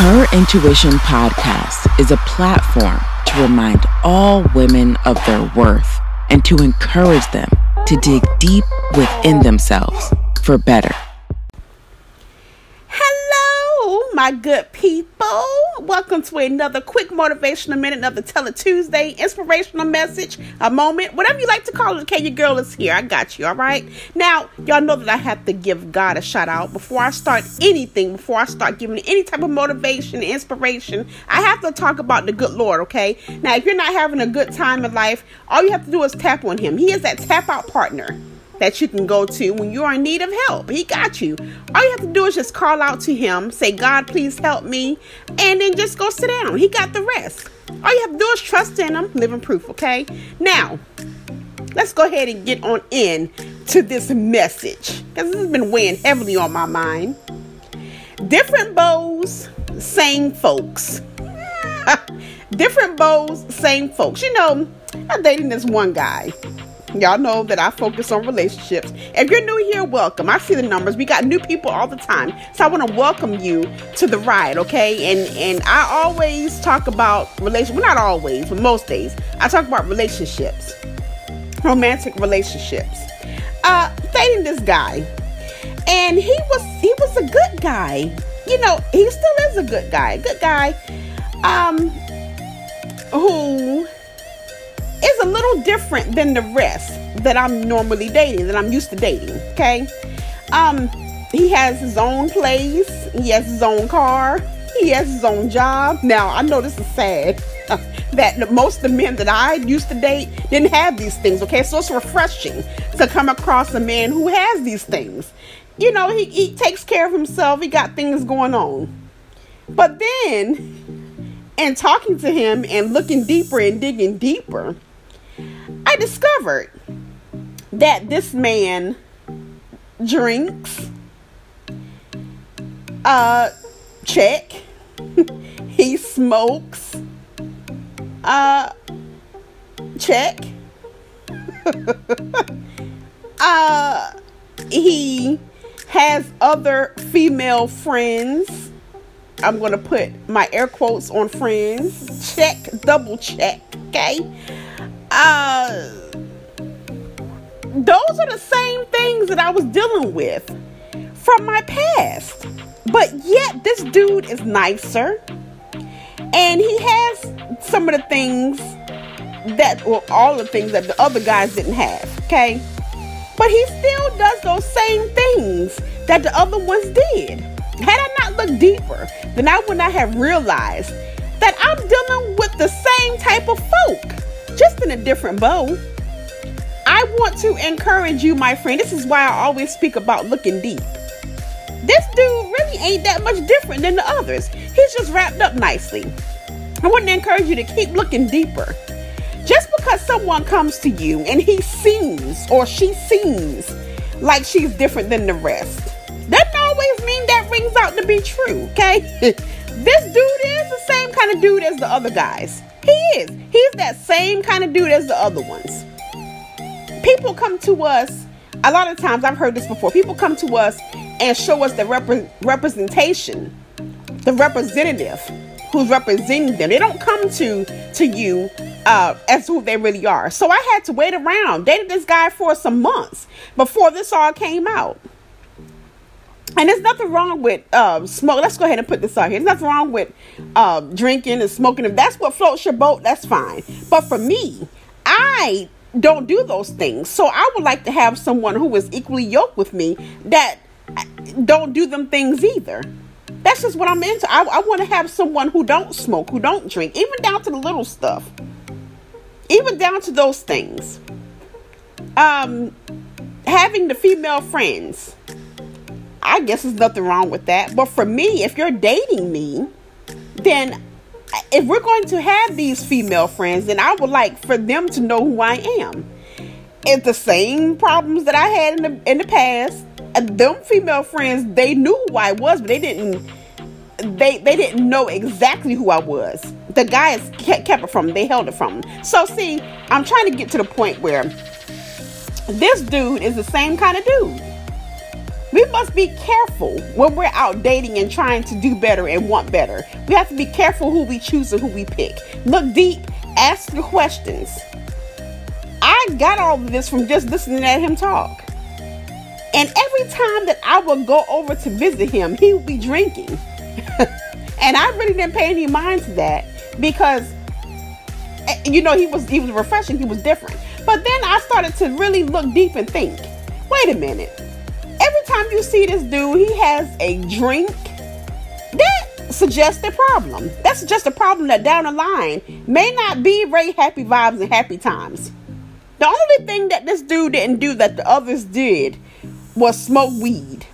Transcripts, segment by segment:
Her Intuition Podcast is a platform to remind all women of their worth and to encourage them to dig deep within themselves for better. My good people. Welcome to another quick motivational minute, another Tell It Tuesday inspirational message, a moment, whatever you like to call it. Okay, your girl is here. I got you, all right? Now, y'all know that I have to give God a shout out before I start anything, before I start giving any type of motivation, inspiration. I have to talk about the good Lord, okay? Now, if you're not having a good time in life, all you have to do is tap on Him. He is that tap out partner that you can go to when you are in need of help. He got you. All you have to do is just call out to him, say, God, please help me, and then just go sit down. He got the rest. All you have to do is trust in him, living proof, okay? Now, let's go ahead and get on in to this message because this has been weighing heavily on my mind. Different bows, same folks. Different bows, same folks. You know, I'm dating this one guy Y'all know that I focus on relationships. If you're new here, welcome. I see the numbers. We got new people all the time. So I want to welcome you to the ride, okay? And and I always talk about relationships. Well, not always, but most days. I talk about relationships. Romantic relationships. Uh dating this guy. And he was he was a good guy. You know, he still is a good guy. Good guy. Um who little different than the rest that I'm normally dating, that I'm used to dating. Okay. Um, he has his own place, he has his own car, he has his own job. Now, I know this is sad. that most of the men that I used to date didn't have these things, okay? So it's refreshing to come across a man who has these things. You know, he, he takes care of himself, he got things going on. But then, and talking to him and looking deeper and digging deeper, I discovered that this man drinks, uh, check, he smokes, uh, check, uh, he has other female friends. I'm going to put my air quotes on friends. Check, double check, okay? Uh those are the same things that I was dealing with from my past. But yet this dude is nicer. And he has some of the things that well all the things that the other guys didn't have, okay? But he still does those same things that the other ones did. Had I not looked deeper, then I would not have realized that I'm dealing with the same type of folk just in a different bow. I want to encourage you, my friend. This is why I always speak about looking deep. This dude really ain't that much different than the others. He's just wrapped up nicely. I want to encourage you to keep looking deeper. Just because someone comes to you and he seems or she seems like she's different than the rest, doesn't always mean that rings out to be true, okay? this dude is the same kind of dude as the other guys. He is. He's that same kind of dude as the other ones. People come to us, a lot of times, I've heard this before. People come to us and show us the rep- representation, the representative who's representing them. They don't come to to you uh, as who they really are. So I had to wait around, dated this guy for some months before this all came out. And there's nothing wrong with um, smoke. Let's go ahead and put this out here. There's nothing wrong with um, drinking and smoking. If that's what floats your boat, that's fine. But for me, I don't do those things. So I would like to have someone who is equally yoked with me that uh, don't do them things either. That's just what I'm into. I, I want to have someone who don't smoke, who don't drink, even down to the little stuff, even down to those things. Um, having the female friends I guess there's nothing wrong with that. But for me, if you're dating me, then if we're going to have these female friends, then I would like for them to know who I am. It's the same problems that I had in the in the past. Them female friends, they knew who I was, but they didn't. They they didn't know exactly who I was. The guys kept, kept it from them. They held it from them. So see, I'm trying to get to the point where this dude is the same kind of dude We must be careful when we're out dating and trying to do better and want better. We have to be careful who we choose and who we pick. Look deep, ask the questions. I got all of this from just listening at him talk. And every time that I would go over to visit him, he would be drinking. and I really didn't pay any mind to that because eh, you know he was he was refreshing, he was different. But then I started to really look deep and think, wait a minute. Time you see this dude, he has a drink. That suggests a problem. That's just a problem that down the line may not be very happy vibes and happy times. The only thing that this dude didn't do that the others did was smoke weed.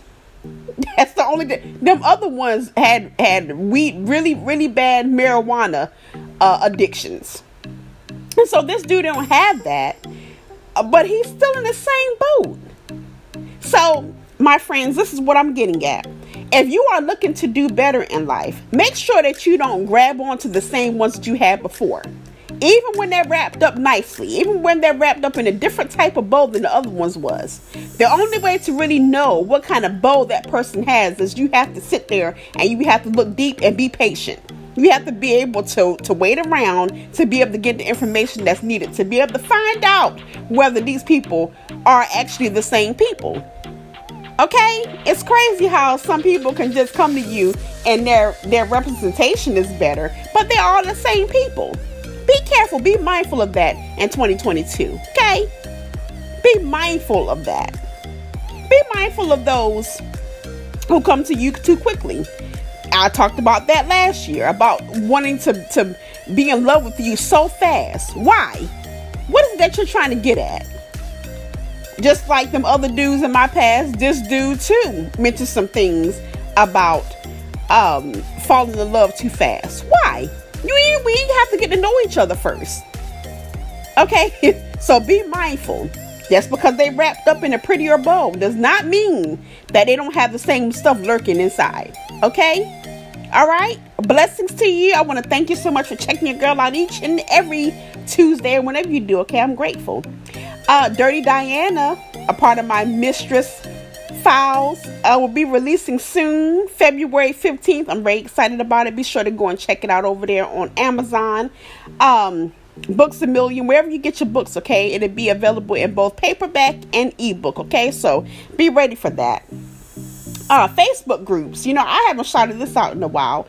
That's the only thing. Them other ones had had weed, really, really bad marijuana uh, addictions. And so this dude don't have that, uh, but he's still in the same boat. So, my friends, this is what I'm getting at. If you are looking to do better in life, make sure that you don't grab onto the same ones that you had before. Even when they're wrapped up nicely, even when they're wrapped up in a different type of bow than the other ones was. The only way to really know what kind of bow that person has is you have to sit there and you have to look deep and be patient. You have to be able to, to wait around to be able to get the information that's needed to be able to find out whether these people are actually the same people. Okay? It's crazy how some people can just come to you and their their representation is better, but they're all the same people. Be careful, be mindful of that in 2022. Okay? Be mindful of that. Be mindful of those who come to you too quickly. I talked about that last year about wanting to, to be in love with you so fast. Why? What is that you're trying to get at? Just like them other dudes in my past, this dude too mentioned some things about um, falling in love too fast. Why? You we have to get to know each other first. Okay, so be mindful. Just because they wrapped up in a prettier bow does not mean that they don't have the same stuff lurking inside. Okay? All right. Blessings to you. I want to thank you so much for checking your girl out each and every Tuesday and whenever you do. Okay, I'm grateful. Uh, Dirty Diana, a part of my mistress files, uh, will be releasing soon, February 15th. I'm very excited about it. Be sure to go and check it out over there on Amazon. Um, Books a Million, wherever you get your books, okay? It'll be available in both paperback and ebook, okay? So be ready for that uh, Facebook groups. You know, I haven't shouted this out in a while.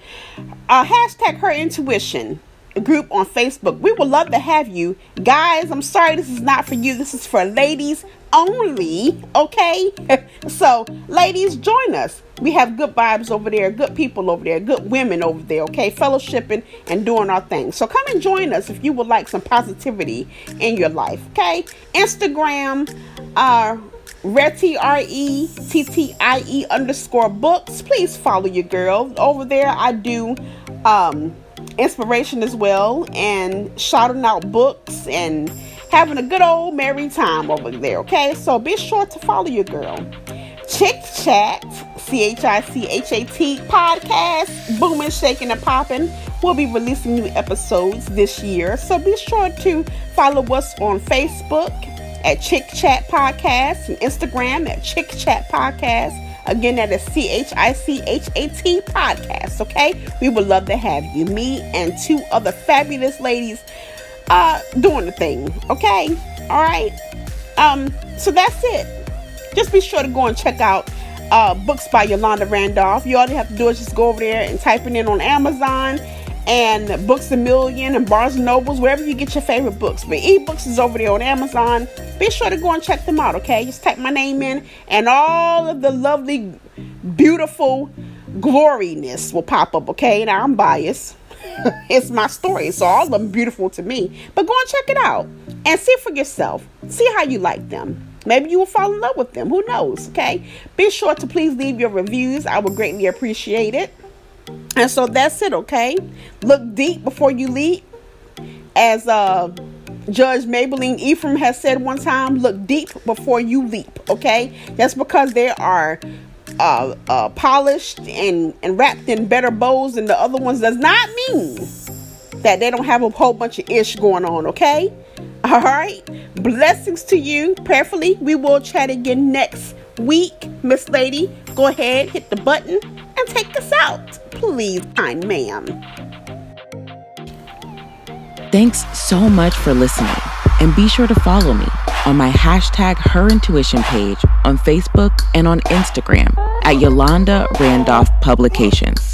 Uh, hashtag her intuition group on Facebook. We would love to have you. Guys, I'm sorry this is not for you. This is for ladies only, okay? so, ladies, join us. We have good vibes over there, good people over there, good women over there, okay? Fellowshipping and doing our thing. So, come and join us if you would like some positivity in your life, okay? Instagram, uh, Rettie R E T T I E underscore books. Please follow your girl over there. I do um, inspiration as well and shouting out books and having a good old merry time over there. Okay, so be sure to follow your girl. Chick Chat, C H I C H A T podcast, booming, shaking, and popping. We'll be releasing new episodes this year, so be sure to follow us on Facebook at Chick Chat Podcast and Instagram at Chick Chat Podcast. Again, that is C H I C H A T Podcast. Okay, we would love to have you. Me and two other fabulous ladies uh doing the thing. Okay, all right. Um, so that's it. Just be sure to go and check out uh, books by Yolanda Randolph. You all you have to do is just go over there and type it in on Amazon and Books a Million and Barnes and Nobles, wherever you get your favorite books. But ebooks is over there on Amazon. Be sure to go and check them out, okay? Just type my name in, and all of the lovely, beautiful gloriness will pop up, okay? Now I'm biased. it's my story, so all of them beautiful to me. But go and check it out and see for yourself. See how you like them. Maybe you will fall in love with them. Who knows? Okay. Be sure to please leave your reviews. I would greatly appreciate it. And so that's it, okay? Look deep before you leap. As uh, Judge Mablean Ephraim has said one time, look deep before you leap, okay? That's because they are uh, uh, polished and, and wrapped in better bows than the other ones does not mean that they don't have a whole bunch of ish going on, okay? All right. Blessings to you. Prayerfully, we will chat again next week, Miss Lady, go ahead, hit the button, and take us out. Please, kind ma'am. Thanks so much for listening, and be sure to follow me on my hashtag Her Intuition page on Facebook and on Instagram at Yolanda Randolph Publications.